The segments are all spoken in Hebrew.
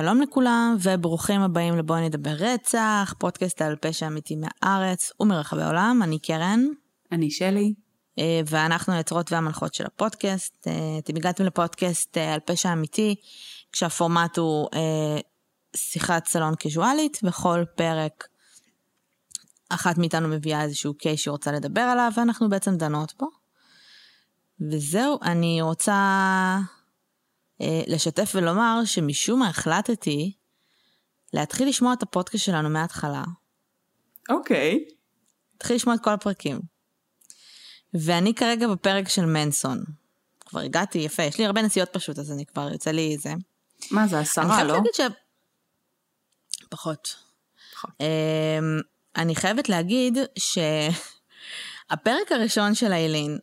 שלום לכולם וברוכים הבאים לבואי נדבר רצח, פודקאסט על פשע אמיתי מהארץ ומרחבי העולם, אני קרן. אני שלי. אה, ואנחנו היוצרות והמנחות של הפודקאסט. אה, אתם הגעתם לפודקאסט אה, על פשע אמיתי, כשהפורמט הוא שיחת סלון קיזואלית, בכל פרק אחת מאיתנו מביאה איזשהו קייס שהיא רוצה לדבר עליו, ואנחנו בעצם דנות בו. וזהו, אני רוצה לשתף ולומר שמשום מה החלטתי להתחיל לשמוע את הפודקאסט שלנו מההתחלה. אוקיי. Okay. להתחיל לשמוע את כל הפרקים. ואני כרגע בפרק של מנסון. כבר הגעתי, יפה, יש לי הרבה נסיעות פשוט, אז אני כבר, יוצא לי זה. מה זה, עשרה, לא? אני חייבת להגיד ש... פחות. פחות. אמ, אני חייבת להגיד שהפרק הראשון של איילין,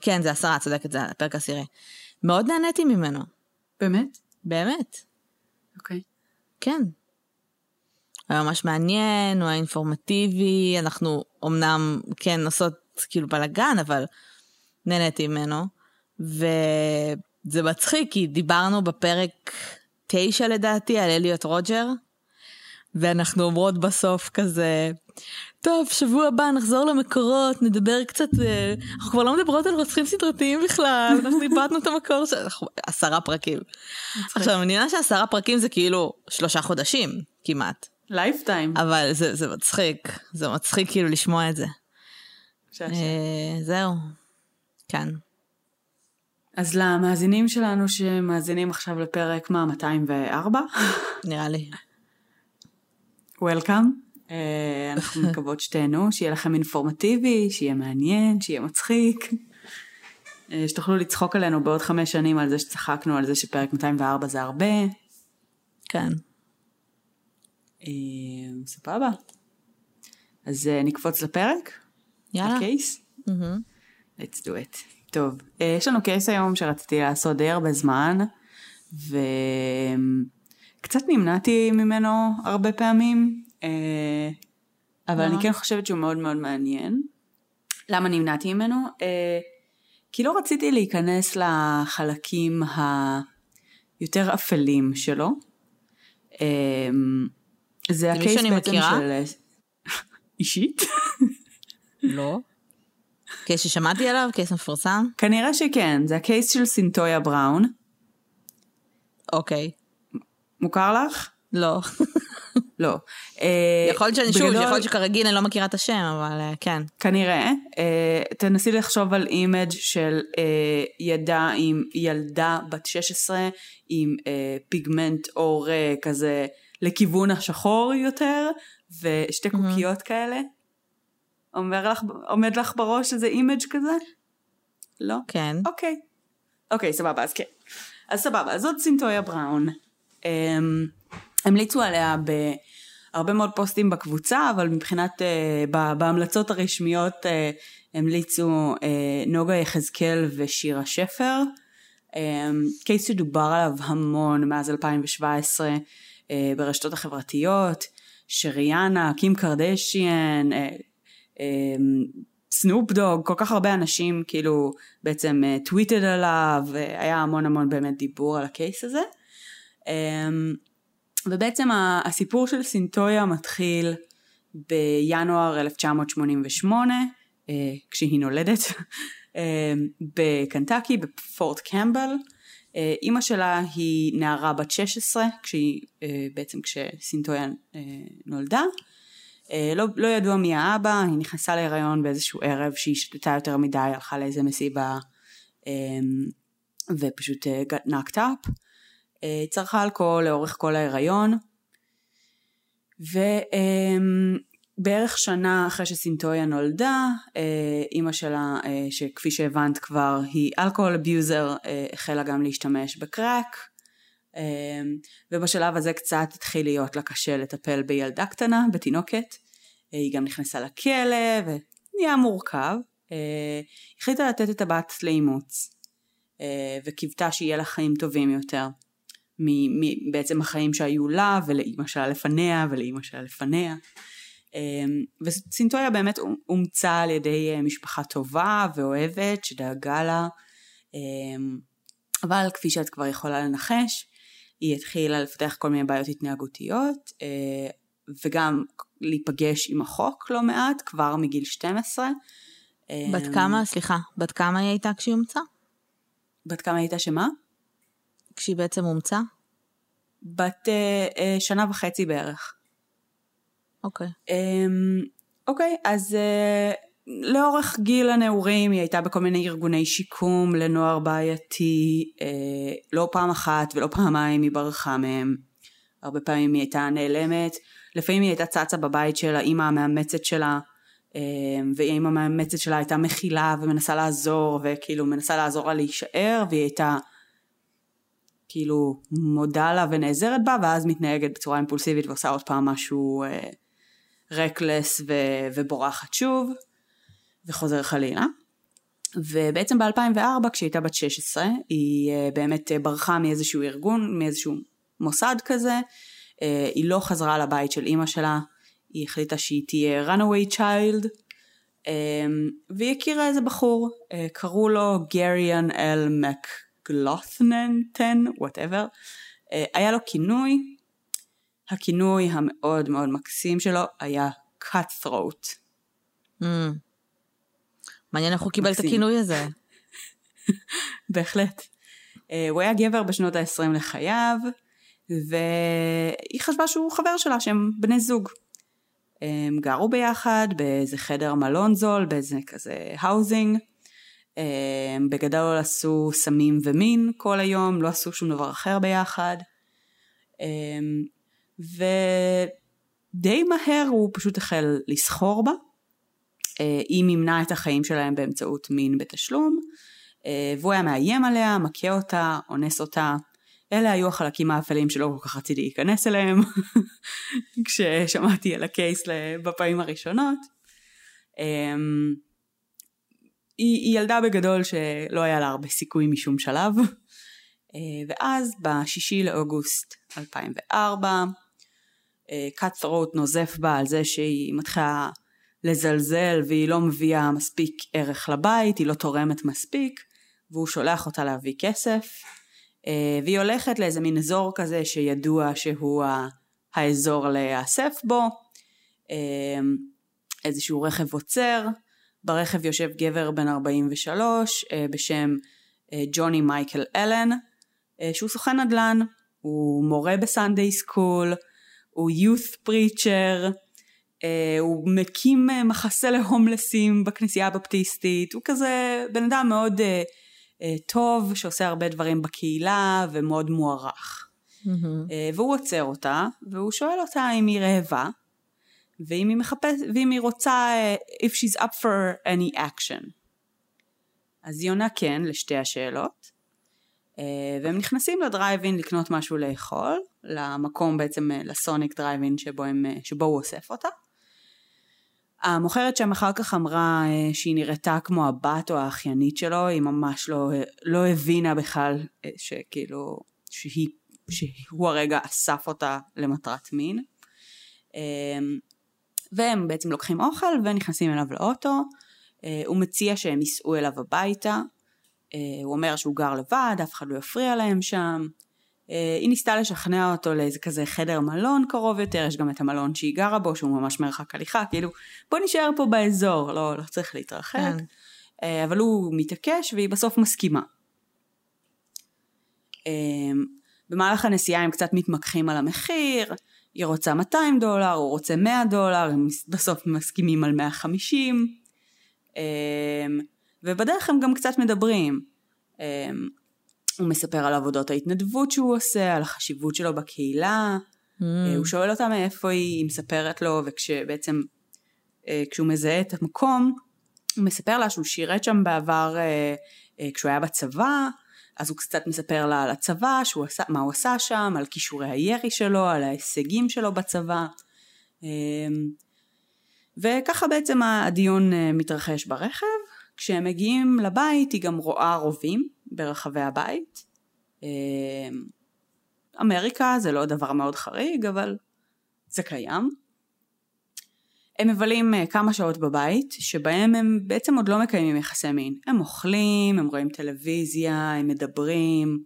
כן, זה עשרה, צודקת, זה הפרק העשירי. מאוד נהניתי ממנו. באמת? באמת. אוקיי. Okay. כן. היה ממש מעניין, הוא היה אינפורמטיבי, אנחנו אמנם כן עושות כאילו בלאגן, אבל נהניתי ממנו. וזה מצחיק, כי דיברנו בפרק תשע לדעתי על אליוט רוג'ר, ואנחנו אומרות בסוף כזה, טוב, שבוע הבא נחזור למקורות, נדבר קצת, אה, אנחנו כבר לא מדברות על רוצחים סדרתיים בכלל, אנחנו איבדנו את המקור של... עשרה פרקים. עכשיו, אני יודעת שעשרה פרקים זה כאילו שלושה חודשים, כמעט. lifetime. אבל זה, זה מצחיק, זה מצחיק כאילו לשמוע את זה. אה, זהו, כן. אז למאזינים שלנו שמאזינים עכשיו לפרק מה, 204? נראה לי. וולקאם. אה, אנחנו מקוות שתהנו, שיהיה לכם אינפורמטיבי, שיהיה מעניין, שיהיה מצחיק. אה, שתוכלו לצחוק עלינו בעוד חמש שנים על זה שצחקנו על זה שפרק 204 זה הרבה. כן. אה, סבבה. אז נקפוץ לפרק? יאללה. הקייס? let's do it. טוב, יש לנו קייס היום שרציתי לעשות די הרבה זמן, וקצת נמנעתי ממנו הרבה פעמים. אה, אבל אני כן חושבת שהוא מאוד מאוד מעניין. למה נמנעתי ממנו? אה, כי לא רציתי להיכנס לחלקים היותר אפלים שלו. אה, זה הקייס בעצם של... אישית? לא. קייס ששמעתי עליו? קייס מפורסם? כנראה שכן, זה הקייס של סינטויה בראון. אוקיי. מוכר לך? לא. לא. אה, יכול להיות שאני שוב, יכול להיות שכרגיל אני לא מכירה את השם, אבל אה, כן. כנראה. אה, תנסי לחשוב על image של ידה עם ילדה בת 16 עם פיגמנט עור כזה לכיוון השחור יותר, ושתי קוקיות כאלה. אומר לך, עומד לך בראש איזה image כזה? לא? כן. אוקיי. אוקיי, סבבה, אז כן. אז סבבה, אז זאת סינטויה בראון. אמ, המליצו עליה בהרבה מאוד פוסטים בקבוצה, אבל מבחינת, uh, בהמלצות הרשמיות uh, המליצו uh, נוגה יחזקאל ושירה שפר. Um, קייס שדובר עליו המון מאז 2017 uh, ברשתות החברתיות, שריאנה, קים קרדשיאן, um, סנופ דוג, כל כך הרבה אנשים כאילו בעצם טוויטד עליו, היה המון המון באמת דיבור על הקייס הזה. Um, ובעצם הסיפור של סינטויה מתחיל בינואר 1988, אה, כשהיא נולדת, אה, בקנטקי, בפורט קמבל. אה, אימא שלה היא נערה בת 16, כשהיא, בעצם כשסינטויה נולדה. לא, לא ידוע מי האבא, היא נכנסה להיריון באיזשהו ערב שהיא שתתה יותר מדי, הלכה לאיזה מסיבה ופשוט got knocked up. אה, צרכה אלכוהול לאורך כל ההיריון. ובערך שנה אחרי שסינטויה נולדה אה, אימא שלה אה, שכפי שהבנת כבר היא alcohol abuser החלה גם להשתמש בקרק ובשלב הזה קצת התחיל להיות לה קשה לטפל בילדה קטנה, בתינוקת. היא גם נכנסה לכלא ונהיה מורכב. החליטה לתת את הבת לאימוץ וקיוותה שיהיה לה חיים טובים יותר בעצם החיים שהיו לה ולאימא שלה לפניה ולאימא שלה לפניה. אמ, וסינטויה באמת אומצה על ידי אה, משפחה טובה ואוהבת שדאגה לה, אמ, אבל כפי שאת כבר יכולה לנחש, היא התחילה לפתח כל מיני בעיות התנהגותיות, וגם להיפגש עם החוק לא מעט, כבר מגיל 12. בת כמה, סליחה, בת כמה היא הייתה כשהיא הומצאה? בת כמה הייתה שמה? כשהיא בעצם הומצאה? בת אה, אה, שנה וחצי בערך. אוקיי. אה, אוקיי, אז אה, לאורך גיל הנעורים היא הייתה בכל מיני ארגוני שיקום לנוער בעייתי, אה, לא פעם אחת ולא פעמיים היא ברחה מהם. הרבה פעמים היא הייתה נעלמת, לפעמים היא הייתה צצה בבית של האימא המאמצת שלה, אה, והאימא המאמצת שלה הייתה מכילה ומנסה לעזור, וכאילו מנסה לעזור לה להישאר, והיא הייתה כאילו מודה לה ונעזרת בה, ואז מתנהגת בצורה אימפולסיבית ועושה עוד פעם משהו reckless ו- ובורחת שוב, וחוזר חלילה. ובעצם ב-2004 כשהיא הייתה בת 16 היא uh, באמת uh, ברחה מאיזשהו ארגון, מאיזשהו מוסד כזה, uh, היא לא חזרה לבית של אימא שלה, היא החליטה שהיא תהיה runaway child, um, והיא הכירה איזה בחור, uh, קראו לו גריאן אל מקגלות'ננטן, whatever, uh, היה לו כינוי, הכינוי המאוד מאוד מקסים שלו היה cutthroat. Mm. מעניין איך הוא קיבל את הכינוי הזה. בהחלט. Uh, הוא היה גבר בשנות ה-20 לחייו, והיא חשבה שהוא חבר שלה שהם בני זוג. הם גרו ביחד באיזה חדר מלון זול, באיזה כזה האוזינג. בגדול עשו סמים ומין כל היום, לא עשו שום דבר אחר ביחד. ודי מהר הוא פשוט החל לסחור בה. היא מימנה את החיים שלהם באמצעות מין בתשלום, והוא היה מאיים עליה, מכה אותה, אונס אותה. אלה היו החלקים האפלים שלא כל כך רציתי להיכנס אליהם, כששמעתי על הקייס בפעמים הראשונות. היא, ילדה בגדול שלא היה לה הרבה סיכוי משום שלב, ואז בשישי לאוגוסט 2004, קאט throat נוזף בה על זה שהיא מתחילה לזלזל והיא לא מביאה מספיק ערך לבית, היא לא תורמת מספיק, והוא שולח אותה להביא כסף, והיא הולכת לאיזה מין אזור כזה שידוע שהוא האזור להיאסף בו, איזשהו רכב עוצר, ברכב יושב גבר בן 43 בשם ג'וני מייקל אלן, שהוא סוכן נדל"ן, הוא מורה בסנדיי סקול, הוא youth preacher, הוא מקים מחסה להומלסים בכנסייה הבפטיסטית, הוא כזה בן אדם מאוד טוב שעושה הרבה דברים בקהילה ומאוד מוערך. Mm-hmm. והוא עוצר אותה והוא שואל אותה אם היא רעבה ואם היא מחפשת ואם היא רוצה if she's up for any action. אז היא עונה כן לשתי השאלות והם נכנסים לדרייבין לקנות משהו לאכול למקום בעצם ל Sonic drive-in שבו, הם, שבו הוא אוסף אותה. המוכרת שם אחר כך אמרה שהיא נראתה כמו הבת או האחיינית שלו, היא ממש לא, לא הבינה בכלל שכאילו, שהיא, שהוא הרגע אסף אותה למטרת מין. והם בעצם לוקחים אוכל ונכנסים אליו לאוטו, הוא מציע שהם ייסעו אליו הביתה, הוא אומר שהוא גר לבד, אף אחד לא יפריע להם שם. היא ניסתה לשכנע אותו לאיזה כזה חדר מלון קרוב יותר, יש גם את המלון שהיא גרה בו שהוא ממש מרחק הליכה, כאילו בוא נשאר פה באזור, לא, לא צריך להתרחק, כן. אבל הוא מתעקש והיא בסוף מסכימה. במהלך הנסיעה הם קצת מתמקחים על המחיר, היא רוצה 200 דולר, הוא רוצה 100 דולר, הם בסוף מסכימים על 150, ובדרך הם גם קצת מדברים. הוא מספר על עבודות ההתנדבות שהוא עושה, על החשיבות שלו בקהילה, mm. הוא שואל אותה מאיפה היא, היא מספרת לו, וכשבעצם, כשהוא מזהה את המקום, הוא מספר לה שהוא שירת שם בעבר כשהוא היה בצבא, אז הוא קצת מספר לה על הצבא, שהוא עשה, מה הוא עשה שם, על כישורי הירי שלו, על ההישגים שלו בצבא. וככה בעצם הדיון מתרחש ברכב. כשהם מגיעים לבית היא גם רואה רובים ברחבי הבית. אמריקה זה לא דבר מאוד חריג, אבל זה קיים. הם מבלים כמה שעות בבית, שבהם הם בעצם עוד לא מקיימים יחסי מין. הם אוכלים, הם רואים טלוויזיה, הם מדברים.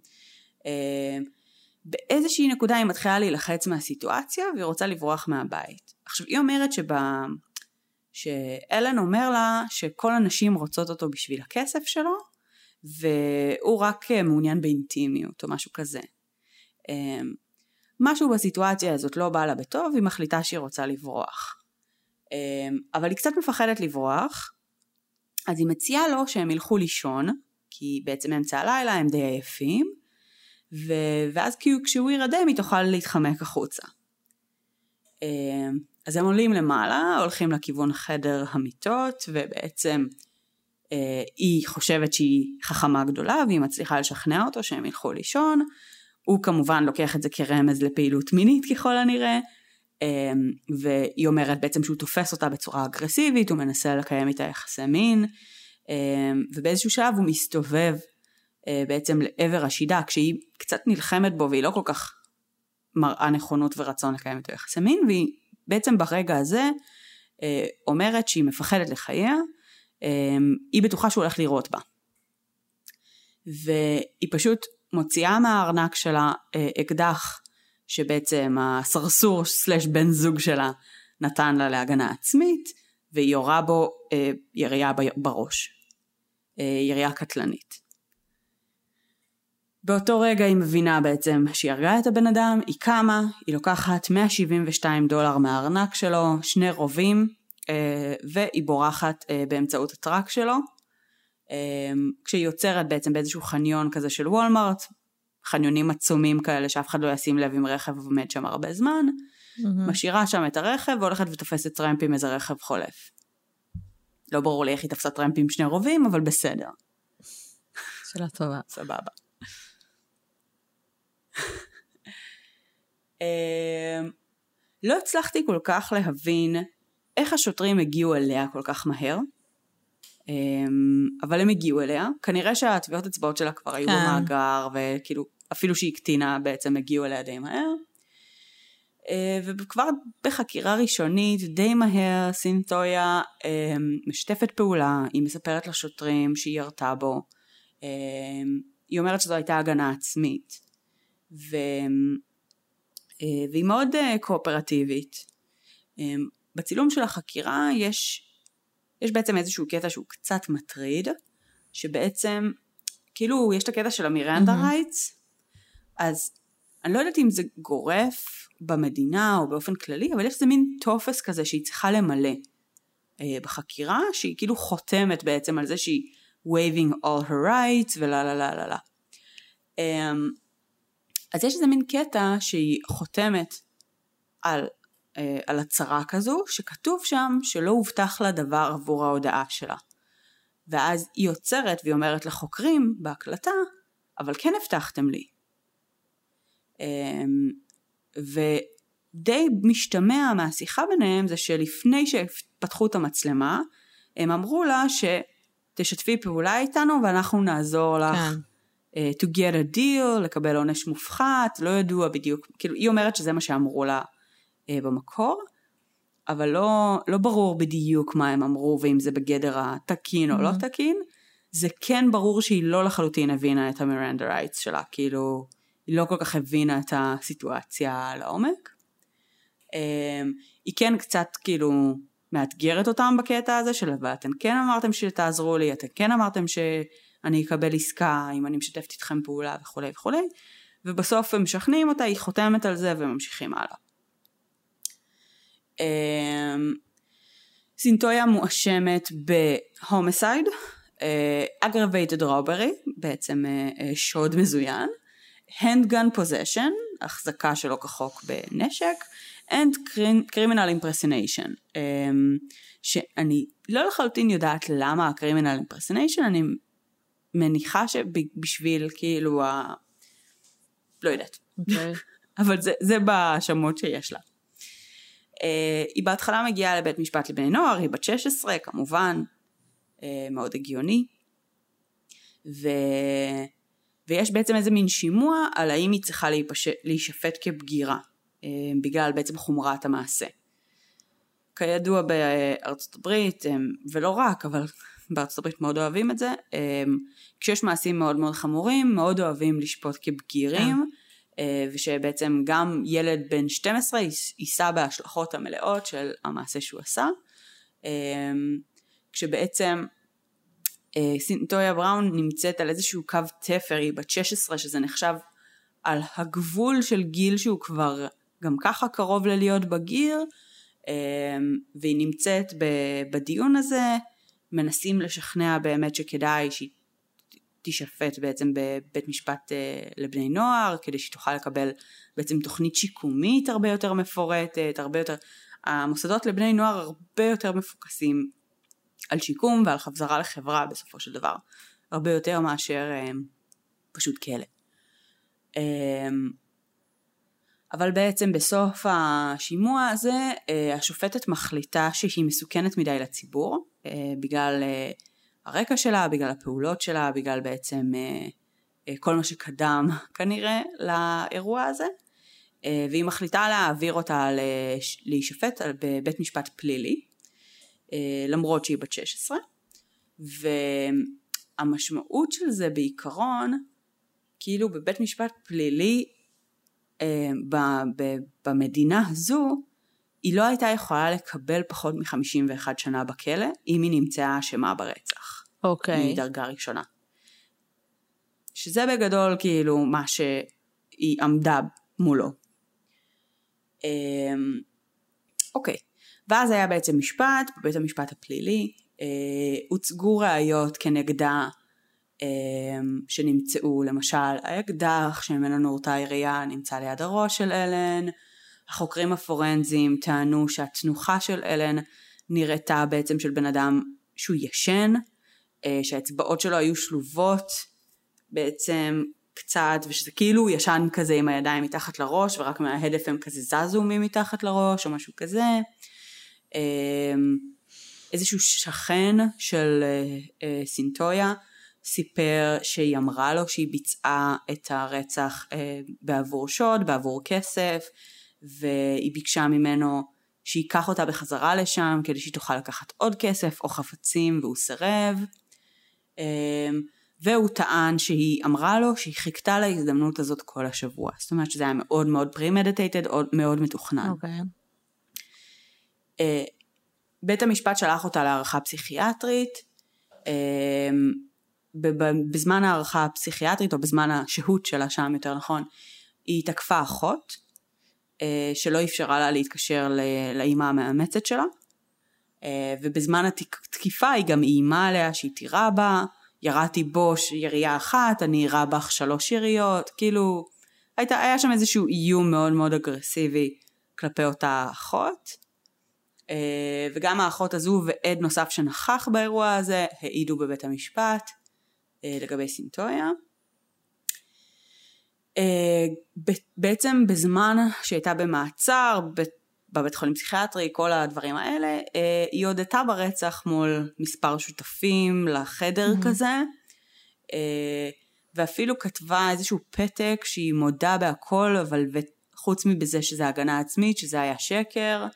באיזושהי נקודה היא מתחילה להילחץ מהסיטואציה והיא רוצה לברוח מהבית. עכשיו היא אומרת שבה... שאלן אומר לה שכל הנשים רוצות אותו בשביל הכסף שלו והוא רק מעוניין באינטימיות או משהו כזה. משהו בסיטואציה הזאת לא בא לה בטוב, היא מחליטה שהיא רוצה לברוח. אמ, אבל היא קצת מפחדת לברוח, אז היא מציעה לו שהם ילכו לישון, כי בעצם אמצע הלילה הם די עייפים, ו... ואז כשהוא ירדם היא תוכל להתחמק החוצה. אמ, אז הם עולים למעלה, הולכים לכיוון חדר המיטות, ובעצם אה, היא חושבת שהיא חכמה גדולה, והיא מצליחה לשכנע אותו שהם ילכו לישון. הוא כמובן לוקח את זה כרמז לפעילות מינית ככל הנראה, והיא אומרת בעצם שהוא תופס אותה בצורה אגרסיבית, הוא מנסה לקיים איתה יחסי מין, אמ, ובאיזשהו שלב הוא מסתובב אה, בעצם לעבר השידה, כשהיא קצת נלחמת בו והיא לא כל כך מראה נכונות ורצון לקיים איתו יחסי מין, והיא בעצם ברגע הזה אה, אומרת שהיא מפחדת לחייה, אמ, היא בטוחה שהוא הולך לירות בה. והיא פשוט מוציאה מהארנק שלה אה, אקדח שבעצם הסרסור סלש בן זוג שלה נתן לה להגנה עצמית והיא יורה בו אה, ירייה בראש, אה, ירייה קטלנית. באותו רגע היא מבינה בעצם שהיא הרגה את הבן אדם, היא קמה, היא לוקחת 172 דולר מהארנק שלו, שני רובים, אה, והיא בורחת אה, באמצעות הטראק שלו. אמ, כשהיא יוצרת בעצם באיזשהו חניון כזה של וולמארט, חניונים עצומים כאלה שאף אחד לא ישים לב אם רכב עומד שם הרבה זמן, mm-hmm. משאירה שם את הרכב והולכת ותופסת טרמפ עם איזה רכב חולף. לא ברור לי איך היא תפסה טרמפ עם שני רובים, אבל בסדר. שאלה טובה. סבבה. אמ, לא הצלחתי כל כך להבין איך השוטרים הגיעו אליה כל כך מהר. אמ, אבל הם הגיעו אליה, כנראה שהטביעות אצבעות שלה כבר היו כן. במאגר, וכאילו אפילו שהיא הקטינה בעצם הגיעו אליה די מהר. אה, וכבר בחקירה ראשונית די מהר סינטויה אמ, משתפת פעולה, היא מספרת לשוטרים שהיא ירתה בו, אמ, היא אומרת שזו הייתה הגנה עצמית, ו... אה, והיא מאוד אה, קואופרטיבית. בצילום של החקירה יש יש בעצם איזשהו קטע שהוא קצת מטריד, שבעצם, כאילו יש את הקטע של ה Miranda mm-hmm. rights, אז אני לא יודעת אם זה גורף במדינה או באופן כללי, אבל יש איזה מין טופס כזה שהיא צריכה למלא אה, בחקירה, שהיא כאילו חותמת בעצם על זה שהיא waving all her rights ולה לה לה לה לה. אה, אז יש איזה מין קטע שהיא חותמת על אה, על הצהרה כזו, שכתוב שם שלא הובטח לה דבר עבור ההודעה שלה. ואז היא עוצרת והיא אומרת לחוקרים בהקלטה, אבל כן הבטחתם לי. אמ, ודי משתמע מהשיחה ביניהם זה שלפני שפתחו את המצלמה, הם אמרו לה שתשתפי פעולה איתנו ואנחנו נעזור לך. כן. Uh, to get a deal, לקבל עונש מופחת, לא ידוע בדיוק, כאילו היא אומרת שזה מה שאמרו לה אה, במקור, אבל לא, לא ברור בדיוק מה הם אמרו ואם זה בגדר התקין או לא mm-hmm. לא תקין. זה כן ברור שהיא לא לחלוטין הבינה את המירנדה רייטס שלה, כאילו היא לא כל כך הבינה את הסיטואציה לעומק. אה, היא כן קצת כאילו מאתגרת אותם בקטע הזה של אבל אתם כן אמרתם שתעזרו לי, אתם כן אמרתם שאני אקבל עסקה אם אני משתפת איתכם פעולה וכולי וכולי, ובסוף הם משכנעים אותה, היא חותמת על זה וממשיכים הלאה. אמ, סינטויה מואשמת ב homicide, aggravated robbery, בעצם אה, אה, שוד מזוין, handgun possession, החזקה שלא כחוק בנשק, and criminal impersonation, אמ, שאני לא לחלוטין יודעת למה ה-criminal impersonation, אני מניחה שבשביל כאילו ה... לא יודעת. Okay. אוקיי. אבל זה, זה בהאשמות שיש לה. אה, היא בהתחלה מגיעה לבית משפט לבני נוער, היא בת 16 כמובן, אה, מאוד הגיוני. ו... ויש בעצם איזה מין שימוע על האם היא צריכה להיפש... להישפט כבגירה, אה, בגלל בעצם חומרת המעשה. כידוע בארצות הברית, ולא רק, אבל בארצות הברית מאוד אוהבים את זה, כשיש מעשים מאוד מאוד חמורים, מאוד אוהבים לשפוט כבגירים, ושבעצם גם ילד בן 12 יישא בהשלכות המלאות של המעשה שהוא עשה. כשבעצם סינטויה בראון נמצאת על איזשהו קו תפר, היא בת 16 שזה נחשב על הגבול של גיל שהוא כבר גם ככה קרוב ללהיות בגיר, והיא נמצאת בדיון הזה, מנסים לשכנע באמת שכדאי שהיא תישפט בעצם בבית משפט לבני נוער, כדי שהיא תוכל לקבל בעצם תוכנית שיקומית הרבה יותר מפורטת, הרבה יותר... המוסדות לבני נוער הרבה יותר מפוקסים על שיקום ועל חזרה לחברה בסופו של דבר, הרבה יותר מאשר פשוט כלא. אבל בעצם בסוף השימוע הזה השופטת מחליטה שהיא מסוכנת מדי לציבור בגלל הרקע שלה, בגלל הפעולות שלה, בגלל בעצם כל מה שקדם כנראה לאירוע הזה והיא מחליטה להעביר אותה להישפט בבית משפט פלילי למרות שהיא בת 16 והמשמעות של זה בעיקרון כאילו בבית משפט פלילי במדינה הזו היא לא הייתה יכולה לקבל פחות מ-51 שנה בכלא אם היא נמצאה אשמה ברצח. אוקיי. Okay. מדרגה ראשונה. שזה בגדול כאילו מה שהיא עמדה מולו. אמ, אוקיי, okay. ואז היה בעצם משפט בבית המשפט הפלילי, אה, הוצגו ראיות כנגדה אה, שנמצאו, למשל האקדח שממנו נורתה הירייה נמצא ליד הראש של אלן, החוקרים הפורנזיים טענו שהתנוחה של אלן נראתה בעצם של בן אדם שהוא ישן, אה, שהאצבעות שלו היו שלובות בעצם קצת, ושזה כאילו הוא ישן כזה עם הידיים מתחת לראש, ורק מההדף הם כזה זזו ממתחת לראש, או משהו כזה. אה, איזשהו שכן של אה, סינטויה סיפר שהיא אמרה לו שהיא ביצעה את הרצח בעבור שוד, בעבור כסף, והיא ביקשה ממנו שייקח אותה בחזרה לשם כדי שהיא תוכל לקחת עוד כסף או חפצים והוא סירב. והוא טען שהיא אמרה לו שהיא חיכתה להזדמנות הזאת כל השבוע. זאת אומרת שזה היה מאוד מאוד פרי-מדיטייטד, מאוד מתוכנן. אוקיי. Okay. אה, בית המשפט שלח אותה להערכה פסיכיאטרית. אה, בזמן ההערכה הפסיכיאטרית, או בזמן השהות שלה שם יותר נכון, היא תקפה אחות, שלא אפשרה לה להתקשר לאימא המאמצת שלה. ובזמן התקיפה היא גם איימה עליה שהיא תירה בה, ירדתי בו ירייה אחת, אני אירה בך שלוש יריות, כאילו הייתה, היה שם איזשהו איום מאוד מאוד אגרסיבי כלפי אותה אחות. אה, וגם האחות הזו ועד נוסף שנכח באירוע הזה העידו בבית המשפט אה, לגבי סינטויה. אה, בעצם בזמן שהייתה במעצר, בבית חולים פסיכיאטרי, כל הדברים האלה, אה, היא הודתה ברצח מול מספר שותפים לחדר mm-hmm. כזה, אה, ואפילו כתבה איזשהו פתק שהיא מודה בהכל, אבל חוץ מבזה שזה הגנה עצמית, שזה היה שקר.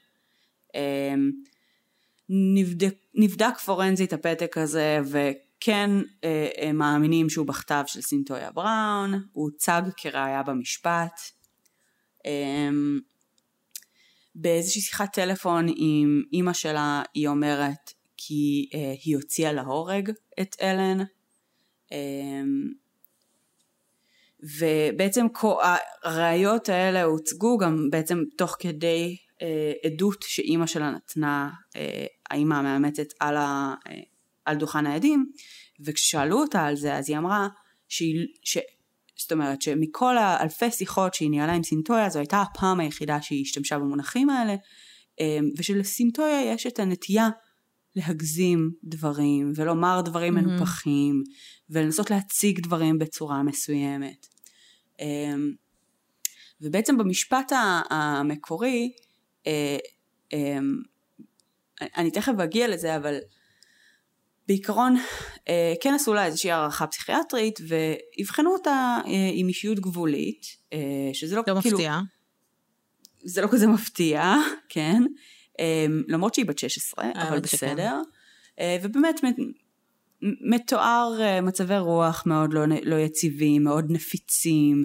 נבדק, נבדק פורנזית הפתק הזה, וכן הם מאמינים שהוא בכתב של סינטויה בראון, הוא הוצג כראיה במשפט. באיזושהי שיחת טלפון עם אימא שלה היא אומרת כי אה, היא הוציאה להורג את אלן אה, ובעצם הראיות האלה הוצגו גם בעצם תוך כדי אה, עדות שאימא שלה נתנה אה, האימא המאמצת על, ה, אה, על דוכן העדים וכששאלו אותה על זה אז היא אמרה שהיא, ש, זאת אומרת שמכל האלפי שיחות שהיא ניהלה עם סינטויה זו הייתה הפעם היחידה שהיא השתמשה במונחים האלה אמ, ושלסינטויה יש את הנטייה להגזים דברים ולומר דברים mm-hmm. מנופחים ולנסות להציג דברים בצורה מסוימת. אמ, ובעצם במשפט המקורי, אה, אמ, אני תכף אגיע לזה אבל בעיקרון אה, כן עשו לה איזושהי הערכה פסיכיאטרית ואבחנו אותה אה, עם אישיות גבולית, אה, שזה לא, לא כאילו... מפתיע. זה לא כזה מפתיע, כן, למרות שהיא בת 16, אבל בסדר. ובאמת מתואר מצבי רוח מאוד לא, לא יציבים, מאוד נפיצים,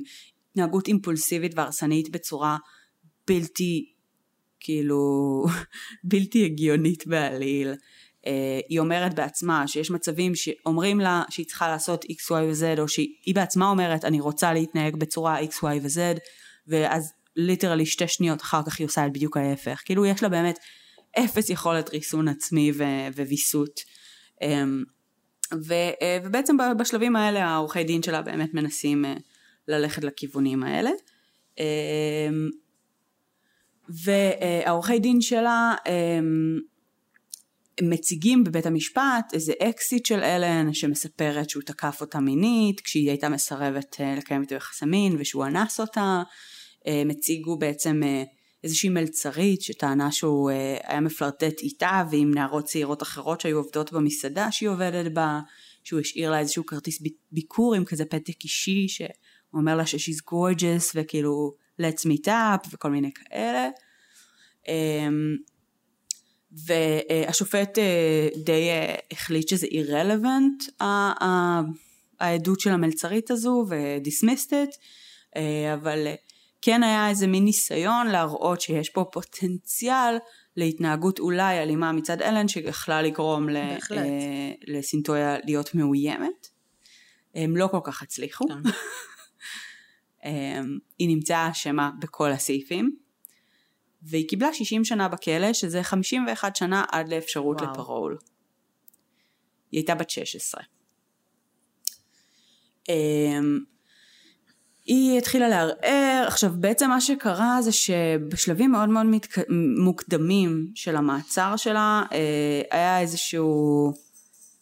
התנהגות אימפולסיבית והרסנית בצורה בלתי, כאילו, בלתי הגיונית בעליל. אה, היא אומרת בעצמה שיש מצבים שאומרים לה שהיא צריכה לעשות x, y ו-z, או שהיא בעצמה אומרת אני רוצה להתנהג בצורה x, y ו-z, ואז ליטרלי שתי שניות אחר כך היא עושה את בדיוק ההפך. כאילו יש לה באמת אפס יכולת ריסון עצמי וויסות. אמ, ו- ובעצם בשלבים האלה העורכי דין שלה באמת מנסים אה, ללכת לכיוונים האלה. אמ, והעורכי דין שלה אמ, מציגים בבית המשפט איזה אקסיט של אלן שמספרת שהוא תקף אותה מינית כשהיא הייתה מסרבת אה, לקיים איתו יחסי מין ושהוא אנס אותה. הם הציגו בעצם אה, איזושהי מלצרית שטענה שהוא היה מפלרטט איתה ועם נערות צעירות אחרות שהיו עובדות במסעדה שהיא עובדת בה, שהוא השאיר לה איזשהו כרטיס ביקור עם כזה פתק אישי שהוא אומר לה ש-she's gorgeous וכאילו let's meet up וכל מיני כאלה. והשופט אה, די אה, החליט שזה irrelevant העדות של המלצרית הזו ודיסמיסט את, אה, אבל כן היה איזה מין ניסיון להראות שיש פה פוטנציאל להתנהגות אולי אלימה מצד אלן שיכלה לגרום לסינטויה להיות מאוימת. הם לא כל כך הצליחו. כן. היא נמצאה אשמה בכל הסעיפים. והיא קיבלה 60 שנה בכלא, שזה 51 שנה עד לאפשרות וואו. לפרול. היא הייתה בת 16. אמ, היא התחילה לערער, עכשיו בעצם מה שקרה זה שבשלבים מאוד מאוד מתק... מוקדמים של המעצר שלה אה, היה איזשהו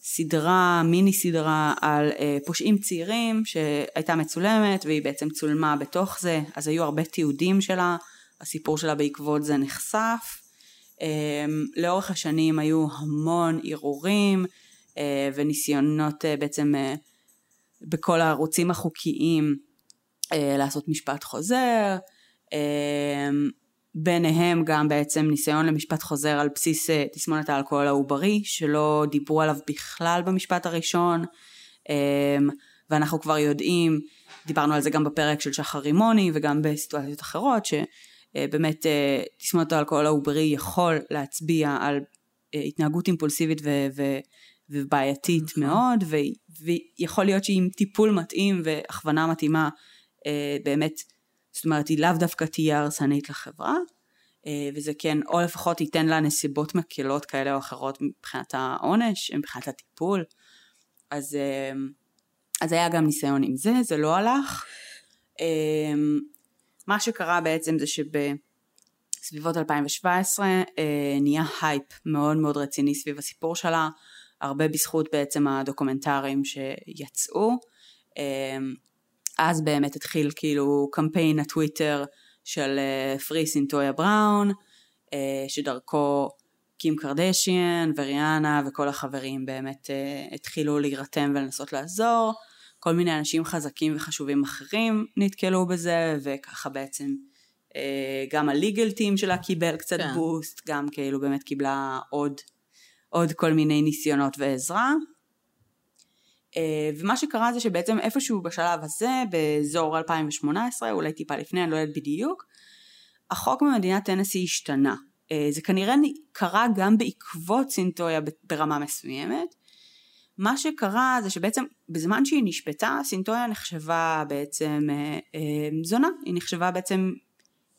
סדרה, מיני סדרה על אה, פושעים צעירים שהייתה מצולמת והיא בעצם צולמה בתוך זה, אז היו הרבה תיעודים שלה הסיפור שלה בעקבות זה נחשף. אמ, לאורך השנים היו המון ערעורים אה, וניסיונות אה, בעצם אה, בכל הערוצים החוקיים לעשות משפט חוזר. אמ, ביניהם גם בעצם ניסיון למשפט חוזר על בסיס תסמונת האלכוהול העוברי שלא דיברו עליו בכלל במשפט הראשון אמ, ואנחנו כבר יודעים, דיברנו על זה גם בפרק של שחר רימוני וגם בסיטואציות אחרות, ש... אה, באמת אה, תסמונת האלכוהול העוברי יכול להצביע על אה, התנהגות אימפולסיבית ו- ו- ובעייתית נכון. מאוד ו- ויכול להיות שעם טיפול מתאים והכוונה מתאימה באמת זאת אומרת היא לאו דווקא תהיה הרסנית לחברה וזה כן או לפחות ייתן לה נסיבות מקלות כאלה או אחרות מבחינת העונש מבחינת הטיפול אז, אז היה גם ניסיון עם זה זה לא הלך מה שקרה בעצם זה שבסביבות 2017 אה, נהיה הייפ מאוד מאוד רציני סביב הסיפור שלה, הרבה בזכות בעצם הדוקומנטריים שיצאו. אה, אז באמת התחיל כאילו קמפיין הטוויטר של free סינטויה בראון, שדרכו קים קרדשיאן וריאנה וכל החברים באמת התחילו להירתם ולנסות לעזור. כל מיני אנשים חזקים וחשובים אחרים נתקלו בזה וככה בעצם אה, גם הליגל טים שלה קיבל קצת כן. בוסט, גם כאילו באמת קיבלה עוד, עוד כל מיני ניסיונות ועזרה. אה, ומה שקרה זה שבעצם איפשהו בשלב הזה, באזור 2018, אולי טיפה לפני, אני לא יודעת בדיוק, החוק במדינת טנסי השתנה. אה, זה כנראה קרה גם בעקבות סינטויה ברמה מסוימת, מה שקרה זה שבעצם בזמן שהיא נשפטה סינטויה נחשבה בעצם אה, אה, זונה, היא נחשבה בעצם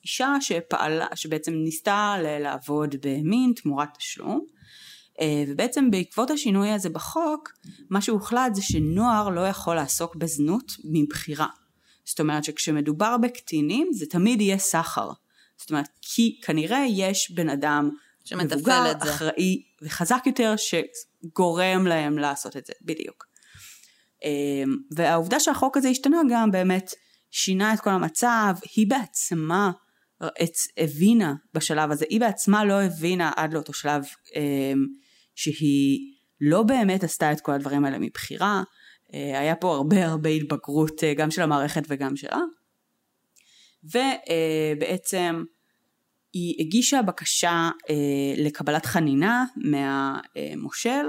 אישה שפעלה, שבעצם ניסתה לעבוד במין תמורת תשלום. אה, ובעצם בעקבות השינוי הזה בחוק מה שהוחלט זה שנוער לא יכול לעסוק בזנות מבחירה. זאת אומרת שכשמדובר בקטינים זה תמיד יהיה סחר. זאת אומרת כי כנראה יש בן אדם מבוגר, אחראי וחזק יותר שגורם להם לעשות את זה, בדיוק. אמ, והעובדה שהחוק הזה השתנה גם באמת שינה את כל המצב, היא בעצמה את, הבינה בשלב הזה, היא בעצמה לא הבינה עד לאותו שלב אמ, שהיא לא באמת עשתה את כל הדברים האלה מבחירה, אה, היה פה הרבה הרבה התבגרות אה, גם של המערכת וגם שלה, ובעצם היא הגישה בקשה אה, לקבלת חנינה מהמושל,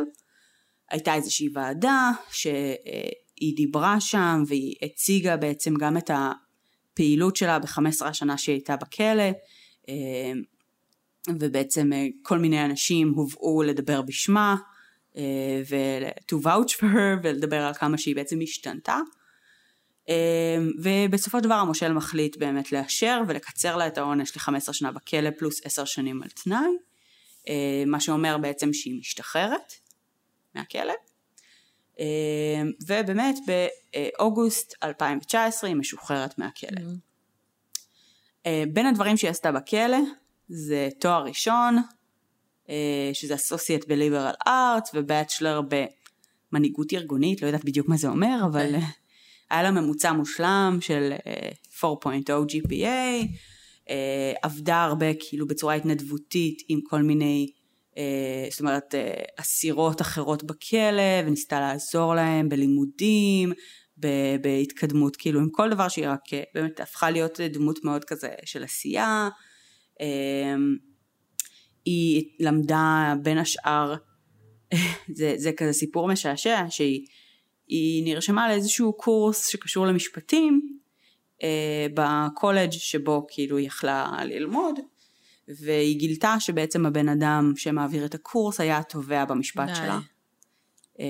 הייתה איזושהי ועדה שהיא דיברה שם והיא הציגה בעצם גם את הפעילות שלה ב-15 השנה שהיא הייתה בכלא, אה, ובעצם אה, כל מיני אנשים הובאו לדבר בשמה, אה, ו- to vouch for her ולדבר על כמה שהיא בעצם השתנתה. אה, ובסופו של דבר המושל מחליט באמת לאשר ולקצר לה את העונש ל-15 שנה בכלא פלוס 10 שנים על תנאי, אה, מה שאומר בעצם שהיא משתחררת מהכלא. אה, ובאמת באוגוסט 2019 היא משוחררת מהכלא. אה, בין הדברים שהיא עשתה בכלא זה תואר ראשון, שזה אסוסייט בליברל ארט ובצ'לר במנהיגות ארגונית, לא יודעת בדיוק מה זה אומר, אבל אה, היה לה ממוצע מושלם של אה, 4.0 GPA, אה, עבדה הרבה כאילו בצורה התנדבותית עם כל מיני, אה, זאת אומרת אה, אסירות אחרות בכלא וניסתה לעזור להם בלימודים, בהתקדמות, כאילו עם כל דבר שהיא רק אה, באמת הפכה להיות דמות מאוד כזה של עשייה. אה, היא למדה בין השאר, זה, זה כזה סיפור משעשע, שהיא היא נרשמה לאיזשהו קורס שקשור למשפטים אה, בקולג' שבו כאילו היא יכלה ללמוד, והיא גילתה שבעצם הבן אדם שמעביר את הקורס היה התובע במשפט די. שלה. אה,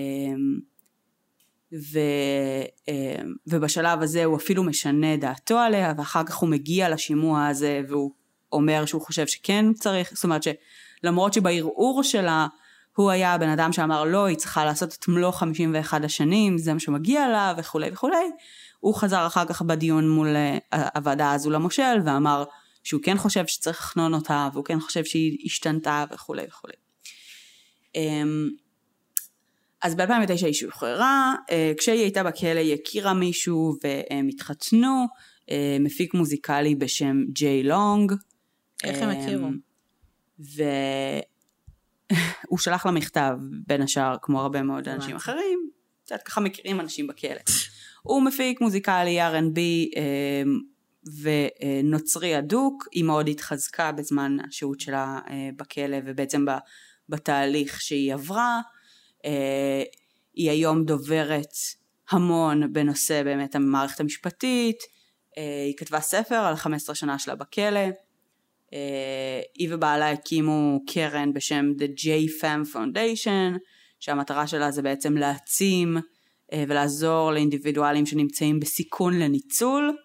ו, אה, ובשלב הזה הוא אפילו משנה דעתו עליה ואחר כך הוא מגיע לשימוע הזה והוא אומר שהוא חושב שכן צריך, זאת אומרת שלמרות שבערעור שלה הוא היה הבן אדם שאמר לא, היא צריכה לעשות את מלוא 51 השנים, זה מה שמגיע לה וכולי וכולי, הוא חזר אחר כך בדיון מול אה, הוועדה הזו למושל ואמר שהוא כן חושב שצריך לחנון אותה והוא כן חושב שהיא השתנתה וכולי וכולי. אמ, אז ב-2009 היא שוחררה, אה, כשהיא הייתה בכלא היא הכירה מישהו והם התחתנו, אה, מפיק מוזיקלי בשם ג'יי לונג. איך הם הכירו? והוא שלח לה מכתב, בין השאר, כמו הרבה מאוד אנשים. אחרים, קצת ככה מכירים אנשים בכלא. הוא מפיק מוזיקלי R&B אה, ונוצרי אדוק, היא מאוד התחזקה בזמן השהות שלה אה, בכלא ובעצם ב- בתהליך שהיא עברה. אה, היא היום דוברת המון בנושא באמת המערכת המשפטית, אה, היא כתבה ספר על 15 שנה שלה בכלא, היא ובעלה הקימו קרן בשם The J Fam Foundation, שהמטרה שלה זה בעצם להעצים אה, ולעזור לאינדיבידואלים שנמצאים בסיכון לניצול,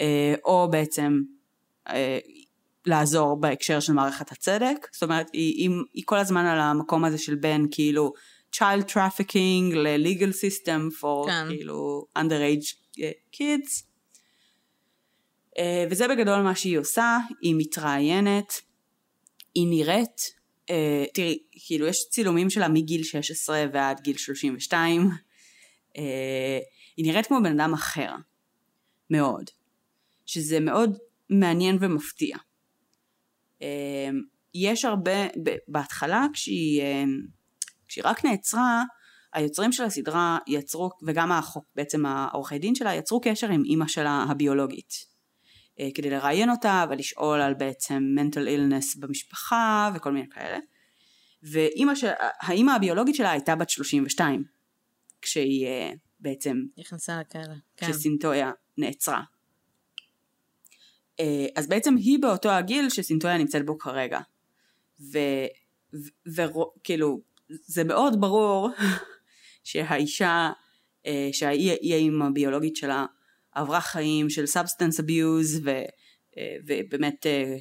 אה, או בעצם אה, לעזור בהקשר של מערכת הצדק, זאת אומרת היא, היא, היא כל הזמן על המקום הזה של בין כאילו child trafficking ל-legal system for כן. כאילו underage אה, kids. אה, וזה בגדול מה שהיא עושה, היא מתראיינת, היא נראית, אה, תראי, כאילו יש צילומים שלה מגיל 16 ועד גיל 32, אה, היא נראית כמו בן אדם אחר, מאוד, שזה מאוד מעניין ומפתיע. יש הרבה, בהתחלה כשהיא, כשהיא רק נעצרה, היוצרים של הסדרה יצרו, וגם החוק, בעצם העורכי דין שלה, יצרו קשר עם אימא שלה הביולוגית. אה, כדי לראיין אותה ולשאול על בעצם mental illness במשפחה וכל מיני כאלה. ואימא של, האימא הביולוגית שלה הייתה בת 32, כשהיא אה, בעצם, נכנסה לכלא. כן. כשסינטויה נעצרה. אה, אז בעצם היא באותו הגיל שסינטויה נמצאת בו כרגע. וכאילו, זה מאוד ברור שהאישה, שהיא האימא הביולוגית שלה, עברה חיים של substance abuse אה, ובאמת אה,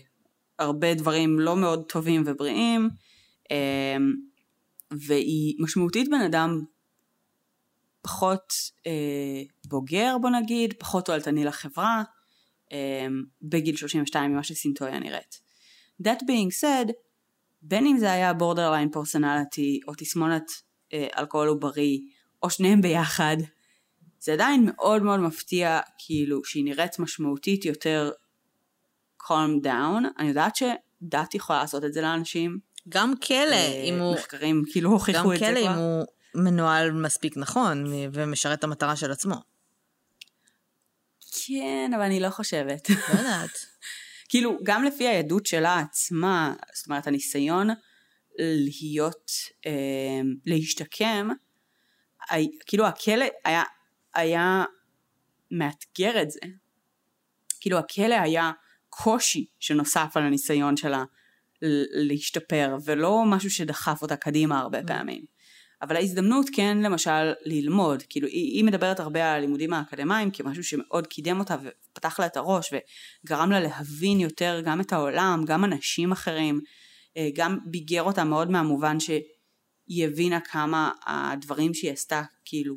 הרבה דברים לא מאוד טובים ובריאים אה, והיא משמעותית בן אדם פחות בוגר בוא נגיד, פחות תועלתני לחברה בגיל 32 ממה שסינטויה נראית. That being said, בין אם זה היה borderline personality או תסמונת אלכוהול עוברי או שניהם ביחד, זה עדיין מאוד מאוד מפתיע כאילו שהיא נראית משמעותית יותר calm down. אני יודעת שדת יכולה לעשות את זה לאנשים. גם כלא, אה, אם הוא... מחקרים כאילו הוכיחו גם את זה כלא אם כבר. הוא מנוהל מספיק נכון ומשרת את המטרה של עצמו. כן, אבל אני לא חושבת. לא יודעת. כאילו, גם לפי העדות שלה עצמה, זאת אומרת, הניסיון להיות, אה, להשתקם, כאילו הכלא היה, היה מאתגר את זה. כאילו הכלא היה קושי שנוסף על הניסיון שלה להשתפר, ולא משהו שדחף אותה קדימה הרבה mm. פעמים. אבל ההזדמנות כן למשל ללמוד, כאילו היא, היא מדברת הרבה על הלימודים האקדמיים כמשהו שמאוד קידם אותה ופתח לה את הראש וגרם לה להבין יותר גם את העולם, גם אנשים אחרים, אה, גם ביגר אותה מאוד מהמובן שהיא הבינה כמה הדברים שהיא עשתה כאילו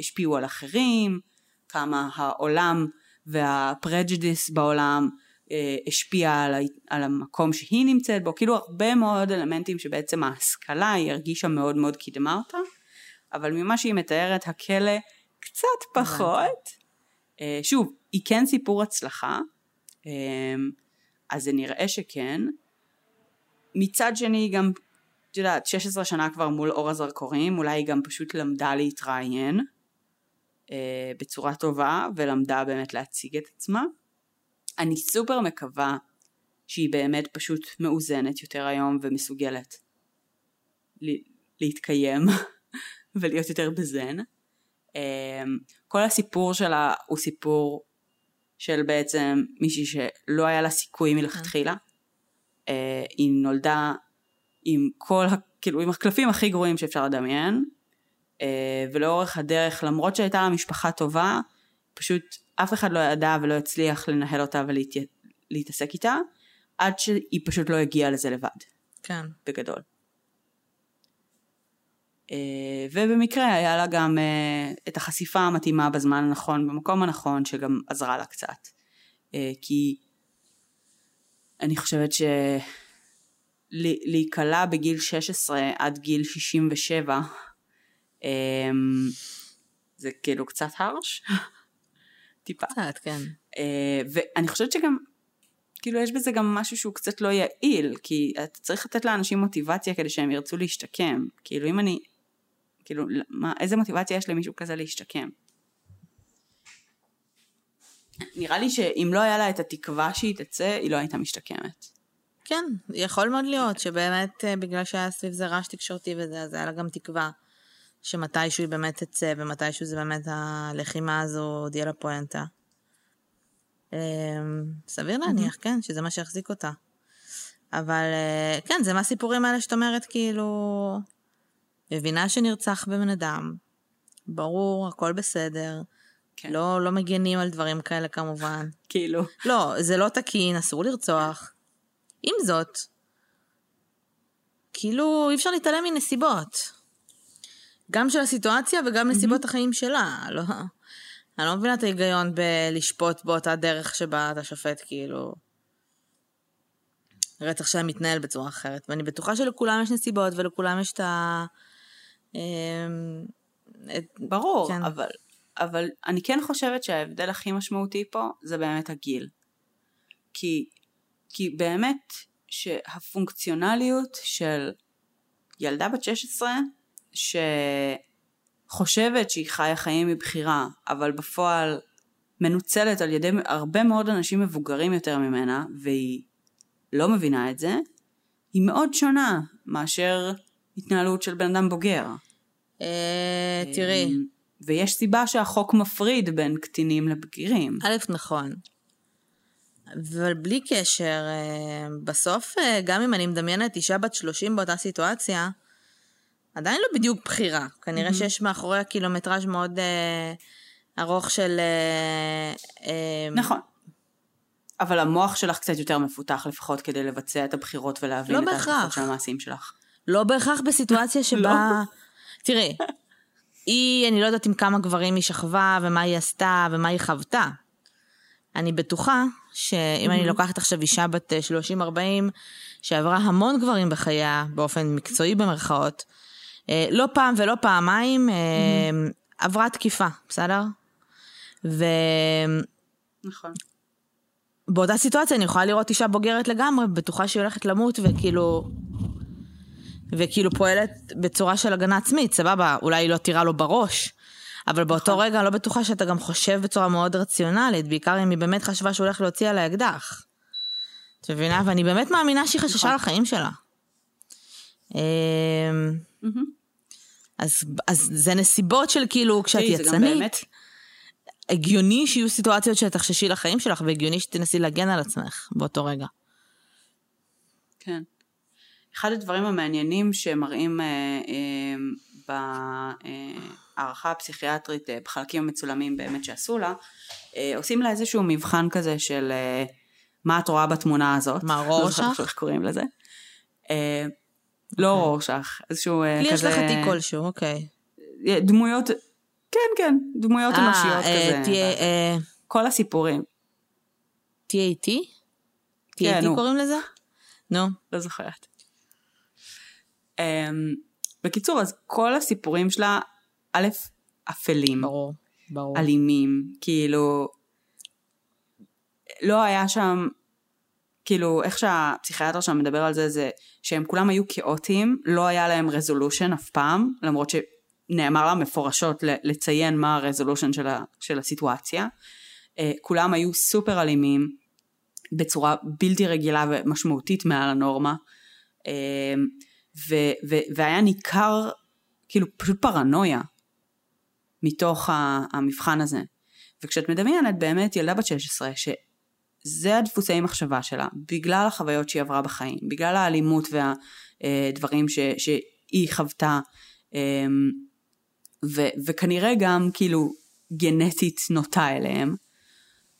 השפיעו על אחרים, כמה העולם והפרג'דיס בעולם אה, השפיע על, על המקום שהיא נמצאת בו, כאילו הרבה מאוד אלמנטים שבעצם ההשכלה היא הרגישה מאוד מאוד קידמה אותה, אבל ממה שהיא מתארת הכלא קצת פחות. אה, שוב, היא כן סיפור הצלחה, אה, אז זה נראה שכן. מצד שני גם, את יודעת, 16 שנה כבר מול אור הזרקורים, אולי היא גם פשוט למדה להתראיין בצורה טובה ולמדה באמת להציג את עצמה. אני סופר מקווה שהיא באמת פשוט מאוזנת יותר היום ומסוגלת להתקיים ולהיות יותר בזן. אמ, כל הסיפור שלה הוא סיפור של בעצם מישהי שלא היה לה סיכוי מלכתחילה. אה, היא נולדה עם כל, כאילו עם הקלפים הכי גרועים שאפשר לדמיין, אה, ולאורך הדרך למרות שהייתה לה משפחה טובה, פשוט אף אחד לא ידע ולא הצליח לנהל אותה ולהתעסק איתה, עד שהיא פשוט לא הגיעה לזה לבד. כן. בגדול. אה, ובמקרה היה לה גם אה, את החשיפה המתאימה בזמן הנכון, במקום הנכון, שגם עזרה לה קצת. אה, כי אני חושבת שלהיקלע בגיל 16 עד גיל 67 זה כאילו קצת הרש. טיפה. קצת, כן. Uh, ואני חושבת שגם, כאילו יש בזה גם משהו שהוא קצת לא יעיל, כי אתה צריך לתת לאנשים מוטיבציה כדי שהם ירצו להשתקם. כאילו אם אני, כאילו, מה, איזה מוטיבציה יש למישהו כזה להשתקם? נראה לי שאם לא היה לה את התקווה שהיא תצא, היא לא הייתה משתקמת. כן, יכול מאוד להיות שבאמת אה, בגלל שהיה סביב זה רעש תקשורתי וזה, אז היה לה גם תקווה. שמתישהו היא באמת תצא, ומתישהו זה באמת הלחימה הזו עוד יהיה לה פואנטה. אמ, סביר להניח, כן, שזה מה שיחזיק אותה. אבל אה, כן, זה מהסיפורים האלה שאת אומרת, כאילו, מבינה שנרצח בבן אדם, ברור, הכל בסדר. כן. לא, לא מגנים על דברים כאלה כמובן. כאילו. לא, זה לא תקין, אסור לרצוח. עם זאת, כאילו, אי אפשר להתעלם מנסיבות. גם של הסיטואציה וגם נסיבות החיים שלה. לא, אני לא מבינה את ההיגיון בלשפוט באותה דרך שבה אתה שופט, כאילו... רצח שלה מתנהל בצורה אחרת. ואני בטוחה שלכולם יש נסיבות ולכולם יש את ה... אמ, ברור, כן. אבל, אבל אני כן חושבת שההבדל הכי משמעותי פה זה באמת הגיל. כי, כי באמת שהפונקציונליות של ילדה בת 16 שחושבת שהיא חיה חיים מבחירה, אבל בפועל מנוצלת על ידי הרבה מאוד אנשים מבוגרים יותר ממנה, והיא לא מבינה את זה, היא מאוד שונה מאשר התנהלות של בן אדם בוגר. אה, תראי. אמ, ויש סיבה שהחוק מפריד בין קטינים לבגירים. א', נכון. אבל בלי קשר, אה, בסוף, אה, גם אם אני מדמיינת אישה בת 30 באותה סיטואציה, עדיין לא בדיוק בחירה. כנראה mm-hmm. שיש מאחוריה קילומטראז' מאוד אה, ארוך של... אה, אה, נכון. אבל המוח שלך קצת יותר מפותח לפחות כדי לבצע את הבחירות ולהבין לא את ההשלכות של המעשים שלך. לא בהכרח בסיטואציה שבה... לא. תראי, היא, אני לא יודעת עם כמה גברים היא שכבה ומה היא עשתה ומה היא חוותה. אני בטוחה שאם mm-hmm. אני לוקחת עכשיו אישה בת 30-40 שעברה המון גברים בחייה באופן מקצועי במרכאות, אה, לא פעם ולא פעמיים mm-hmm. עברה תקיפה, בסדר? ו... נכון. באותה סיטואציה אני יכולה לראות אישה בוגרת לגמרי, בטוחה שהיא הולכת למות וכאילו... וכאילו פועלת בצורה של הגנה עצמית, סבבה, אולי היא לא תירה לו בראש, אבל באותו נכון. רגע אני לא בטוחה שאתה גם חושב בצורה מאוד רציונלית, בעיקר אם היא באמת חשבה שהוא הולך להוציא על האקדח. את מבינה? ואני באמת מאמינה שהיא חששה נכון. לחיים שלה. אז, אז זה נסיבות של כאילו, כשאת יצנית, הגיוני שיהיו סיטואציות שתחששי לחיים שלך, והגיוני שתנסי להגן על עצמך באותו רגע. כן. אחד הדברים המעניינים שמראים אה, אה, בהערכה הפסיכיאטרית, אה, בחלקים המצולמים באמת שעשו לה, אה, עושים לה איזשהו מבחן כזה של אה, מה את רואה בתמונה הזאת. מה, לא רורשך? זוכרת איך קוראים לזה. אה, לא רורשך, איזשהו אה, כזה... לך תיק כלשהו, אוקיי. אה, דמויות, כן כן, דמויות אנושיות אה, כזה. תהיה, כל הסיפורים, TAT? כן, TAT נו. קוראים לזה? נו. לא זוכרת. Um, בקיצור, אז כל הסיפורים שלה, א', אפלים, ברור, ברור. אלימים, כאילו, לא היה שם, כאילו, איך שהפסיכיאטר שם מדבר על זה, זה שהם כולם היו כאוטיים, לא היה להם רזולושן אף פעם, למרות שנאמר לה מפורשות לציין מה הרזולושן של, ה- של הסיטואציה. Uh, כולם היו סופר אלימים, בצורה בלתי רגילה ומשמעותית מעל הנורמה. אה, ו- ו- והיה ניכר כאילו פשוט פרנויה מתוך המבחן הזה. וכשאת מדמיינת באמת ילדה בת 16 שזה הדפוסי מחשבה שלה, בגלל החוויות שהיא עברה בחיים, בגלל האלימות והדברים ש- שהיא חוותה, אה, ו- וכנראה גם כאילו גנטית נוטה אליהם,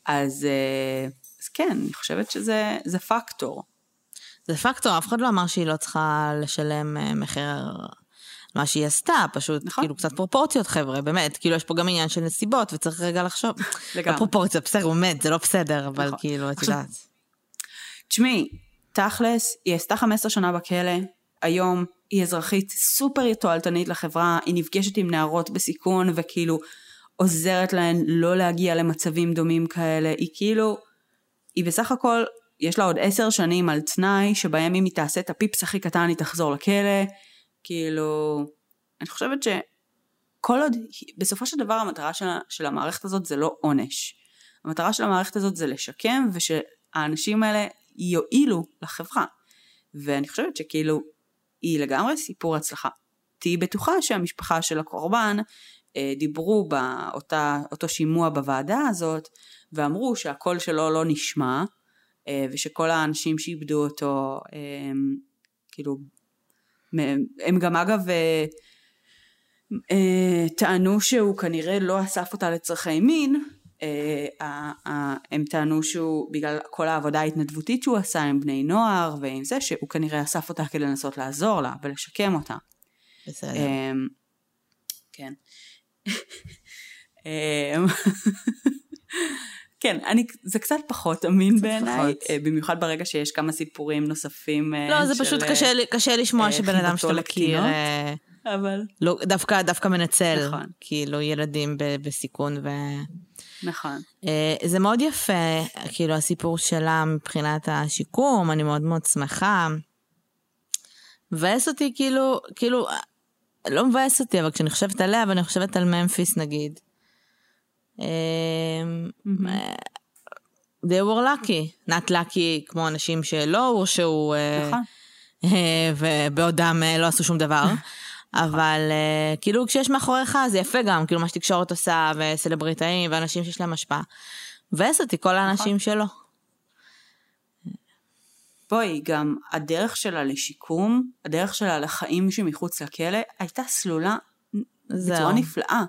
אז, אה, אז כן, אני חושבת שזה זה פקטור. זה פקטור, אף אחד לא אמר שהיא לא צריכה לשלם אה, מחיר מה שהיא עשתה, פשוט נכון. כאילו קצת פרופורציות חבר'ה, באמת, כאילו יש פה גם עניין של נסיבות וצריך רגע לחשוב. לגמרי. לא פרופורציה, בסדר, הוא מת, זה לא בסדר, אבל נכון. כאילו, את יודעת. תשמעי, תכלס, היא עשתה 15 שנה בכלא, היום היא אזרחית סופר תועלתנית לחברה, היא נפגשת עם נערות בסיכון וכאילו עוזרת להן לא להגיע למצבים דומים כאלה, היא כאילו, היא בסך הכל, יש לה עוד עשר שנים על תנאי, שבהם אם היא תעשה את הפיפס הכי קטן היא תחזור לכלא, כאילו, אני חושבת שכל עוד, בסופו של דבר המטרה של, של המערכת הזאת זה לא עונש. המטרה של המערכת הזאת זה לשקם ושהאנשים האלה יועילו לחברה. ואני חושבת שכאילו היא לגמרי סיפור הצלחה. תהיי בטוחה שהמשפחה של הקורבן אה, דיברו באותו שימוע בוועדה הזאת ואמרו שהקול שלו לא נשמע אה, ושכל האנשים שאיבדו אותו אה, כאילו הם- גם אגב אה, אה, טענו שהוא כנראה לא אסף אותה לצרכי מין אה, הם טענו שהוא בגלל כל העבודה ההתנדבותית שהוא עשה עם בני נוער ועם זה שהוא כנראה אסף אותה כדי לנסות לעזור לה ולשקם אותה. בסדר. אמ, כן. כן, אני, זה קצת פחות אמין בעיניי. אה, במיוחד ברגע שיש כמה סיפורים נוספים. אה, לא, זה של, פשוט אה, קשה קשה לשמוע שבן אדם שאתה מכיר, אבל, לא, דווקא דווקא מנצל, נכון. כאילו ילדים ב- בסיכון ו... נכון. זה מאוד יפה, כאילו, הסיפור שלה מבחינת השיקום, אני מאוד מאוד שמחה. מבאס אותי, כאילו, כאילו, לא מבאס אותי, אבל כשאני חושבת עליה, ואני חושבת על ממפיס נגיד. אה, אה, they were lucky, not lucky כמו אנשים שלא הורשעו, אה, נכון. אה, ובעודם לא עשו שום דבר. אבל כאילו כשיש מאחוריך זה יפה גם, כאילו מה שתקשורת עושה, וסלבריטאים, ואנשים שיש להם השפעה. מבאס אותי כל האנשים שלא. בואי, גם הדרך שלה לשיקום, הדרך שלה לחיים שמחוץ לכלא, הייתה סלולה זהו. בצורה נפלאה.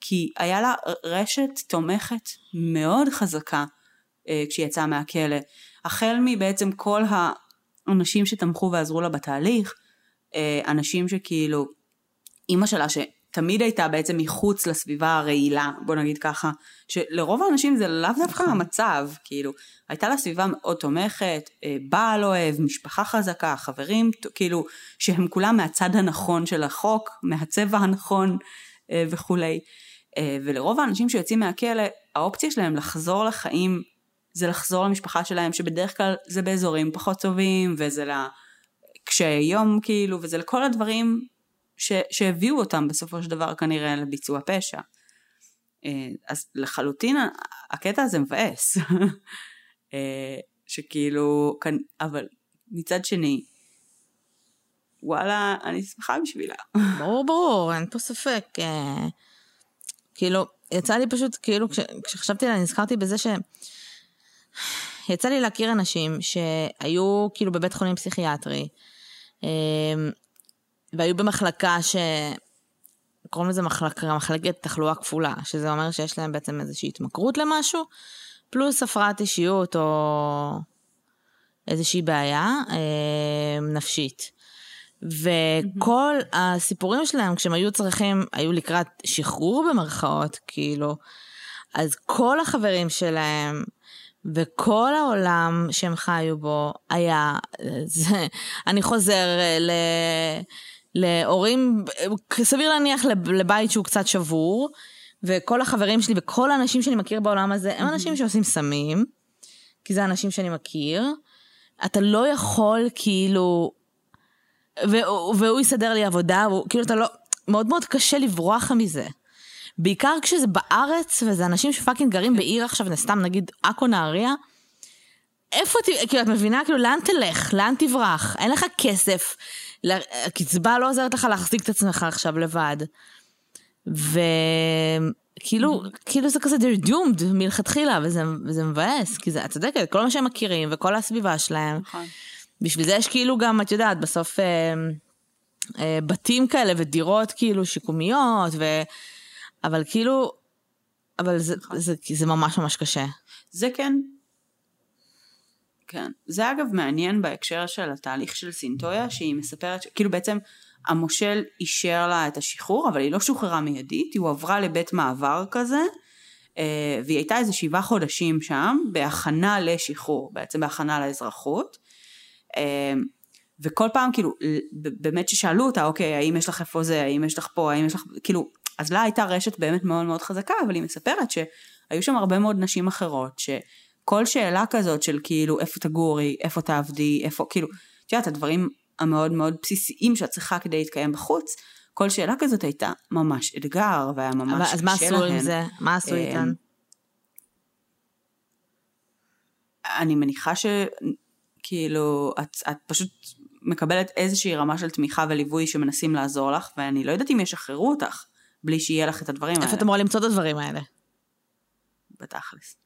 כי היה לה רשת תומכת מאוד חזקה אה, כשהיא יצאה מהכלא. החל מבעצם כל האנשים שתמכו ועזרו לה בתהליך, אה, אנשים שכאילו, אימא שלה שתמיד הייתה בעצם מחוץ לסביבה הרעילה, בוא נגיד ככה, שלרוב האנשים זה לאו דווקא נכון. המצב, כאילו, הייתה לה סביבה מאוד תומכת, אה, בעל אוהב, משפחה חזקה, חברים, כאילו, שהם כולם מהצד הנכון של החוק, מהצבע הנכון אה, וכולי. אה, ולרוב האנשים שיוצאים מהכלא, האופציה שלהם לחזור לחיים זה לחזור למשפחה שלהם, שבדרך כלל זה באזורים פחות טובים, וזה ל... קשיי יום כאילו, וזה לכל הדברים ש... שהביאו אותם בסופו של דבר כנראה לביצוע פשע. אה, אז לחלוטין הקטע הזה מבאס. אה, שכאילו, אבל מצד שני, וואלה, אני שמחה בשבילה. ברור, ברור, אין פה ספק. כאילו, יצא לי פשוט, כאילו, כש, כשחשבתי עליה, נזכרתי בזה ש... יצא לי להכיר אנשים שהיו כאילו בבית חולים פסיכיאטרי, אמ, והיו במחלקה ש... קוראים לזה מחלק, מחלקת תחלואה כפולה, שזה אומר שיש להם בעצם איזושהי התמכרות למשהו, פלוס הפרעת אישיות או איזושהי בעיה אה, נפשית. וכל mm-hmm. הסיפורים שלהם, כשהם היו צריכים, היו לקראת שחרור במרכאות, כאילו, אז כל החברים שלהם וכל העולם שהם חיו בו היה, זה, אני חוזר ל... להורים, סביר להניח לבית שהוא קצת שבור, וכל החברים שלי וכל האנשים שאני מכיר בעולם הזה הם אנשים שעושים סמים, כי זה אנשים שאני מכיר. אתה לא יכול כאילו, והוא, והוא יסדר לי עבודה, והוא, כאילו אתה לא, מאוד מאוד קשה לברוח מזה. בעיקר כשזה בארץ, וזה אנשים שפאקינג גרים בעיר עכשיו, סתם נגיד עכו נהריה, איפה, כאילו, את מבינה? כאילו, לאן תלך? לאן תברח? אין לך כסף. הקצבה לא עוזרת לך להחזיק את עצמך עכשיו לבד. וכאילו, כאילו זה כזה they're doomed מלכתחילה, וזה, וזה מבאס, כי זה, את צודקת, כל מה שהם מכירים וכל הסביבה שלהם. נכון. בשביל זה יש כאילו גם, את יודעת, בסוף אה, אה, בתים כאלה ודירות כאילו שיקומיות, ו... אבל כאילו, אבל זה. זה, זה, זה ממש ממש קשה. זה כן, כן. זה אגב מעניין בהקשר של התהליך של סינטויה, שהיא מספרת, כאילו בעצם המושל אישר לה את השחרור, אבל היא לא שוחררה מיידית, היא הועברה לבית מעבר כזה, אה, והיא הייתה איזה שבעה חודשים שם, בהכנה לשחרור, בעצם בהכנה לאזרחות. אה, וכל פעם כאילו, באמת ששאלו אותה, אוקיי, האם יש לך איפה זה, האם יש לך פה, האם יש לך, כאילו, אז לה הייתה רשת באמת מאוד מאוד חזקה, אבל היא מספרת שהיו שם הרבה מאוד נשים אחרות, ש... כל שאלה כזאת של כאילו איפה תגורי, איפה תעבדי, איפה, כאילו, את יודעת, הדברים המאוד מאוד בסיסיים שאת צריכה כדי להתקיים בחוץ, כל שאלה כזאת הייתה ממש אתגר, והיה ממש קשה להן. אז מה עשו עם זה? מה עשו אה, איתן? אני מניחה שכאילו, את, את פשוט מקבלת איזושהי רמה של תמיכה וליווי שמנסים לעזור לך, ואני לא יודעת אם ישחררו אותך בלי שיהיה לך את הדברים איפה האלה. איפה את אמורה למצוא את הדברים האלה? בתכלס.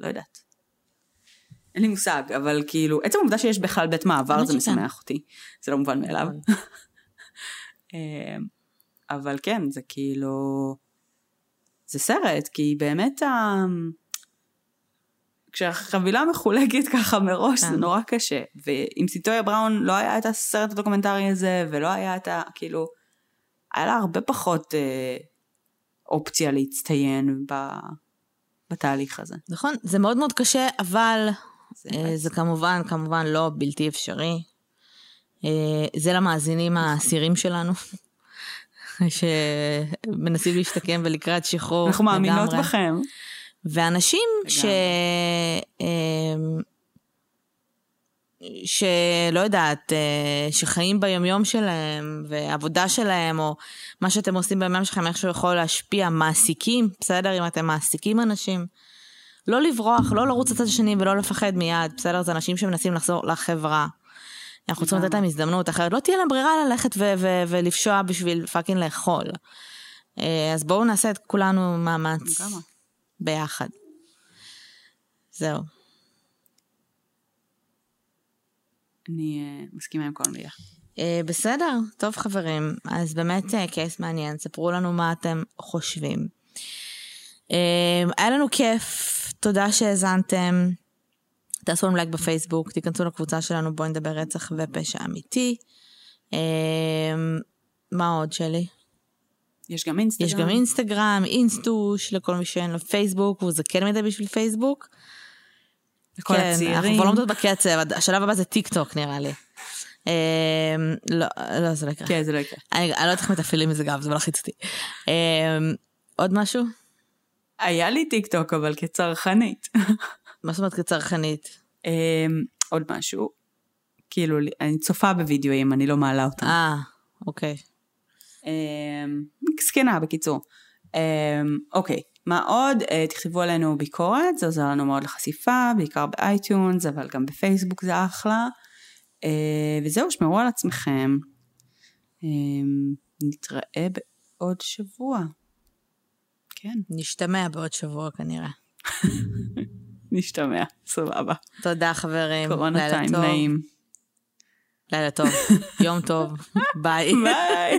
לא יודעת. אין לי מושג, אבל כאילו, עצם העובדה שיש בכלל בית מעבר זה משמח אותי. זה לא מובן מאליו. נכון. אמ, אבל כן, זה כאילו... זה סרט, כי באמת ה... כשהחבילה מחולקת ככה מראש זה כן. נורא קשה. ועם סיטויה בראון לא היה את הסרט הדוקומנטרי הזה, ולא היה את ה... כאילו... היה לה הרבה פחות אה, אופציה להצטיין ב... בתהליך הזה. נכון, זה מאוד מאוד קשה, אבל זה, אה, זה כמובן, כמובן לא בלתי אפשרי. אה, זה למאזינים האסירים שלנו, שמנסים להשתקם ולקראת שחרור. אנחנו מאמינות בכם. ואנשים ש... אה, שלא יודעת, אה, שחיים ביומיום שלהם, ועבודה שלהם, או מה שאתם עושים ביומיום שלכם, איך שהוא יכול להשפיע, מעסיקים, בסדר? אם אתם מעסיקים אנשים. לא לברוח, לא לרוץ לצד השני ולא לפחד מיד, בסדר? זה אנשים שמנסים לחזור לחברה. אנחנו צריכים לתת להם הזדמנות, אחרת לא תהיה להם ברירה ללכת ו- ו- ולפשוע בשביל fucking לאכול. אה, אז בואו נעשה את כולנו מאמץ ביחד. זהו. אני אה, מסכימה עם כל מילה. אה, בסדר, טוב חברים, אז באמת אה, case מעניין, ספרו לנו מה אתם חושבים. אה, היה לנו כיף, תודה שהאזנתם. תעשו לנו לייק בפייסבוק, תיכנסו לקבוצה שלנו, בואי נדבר רצח ופשע אמיתי. אה, מה עוד, שלי? יש גם אינסטגרם. יש גם אינסטגרם, אינסטוש לכל מי שאין לו פייסבוק, וזקן מדי בשביל פייסבוק. לכל כן, הצעירים. אנחנו כבר לא עומדות בקצב, השלב הבא זה טיק טוק נראה לי. אמ, לא, לא, זה לא יקרה. כן, זה לא יקרה. אני לא יודעת איך מתפעלים את זה גם, זה מלחיץ אותי. אמ, עוד משהו? היה לי טיק טוק, אבל כצרכנית. מה זאת אומרת כצרכנית? אמ, עוד משהו. כאילו, אני צופה בווידאוים, אני לא מעלה אותם. אה, אוקיי. זקנה, בקיצור. אוקיי. מה עוד? אה, תכתבו עלינו ביקורת, זה עוזר לנו מאוד לחשיפה, בעיקר באייטיונס, אבל גם בפייסבוק זה אחלה. אה, וזהו, שמרו על עצמכם. אה, נתראה בעוד שבוע. כן. נשתמע בעוד שבוע כנראה. נשתמע, סבבה. תודה חברים. קורונה טיים. נעים. לילה טוב. יום טוב. ביי. ביי.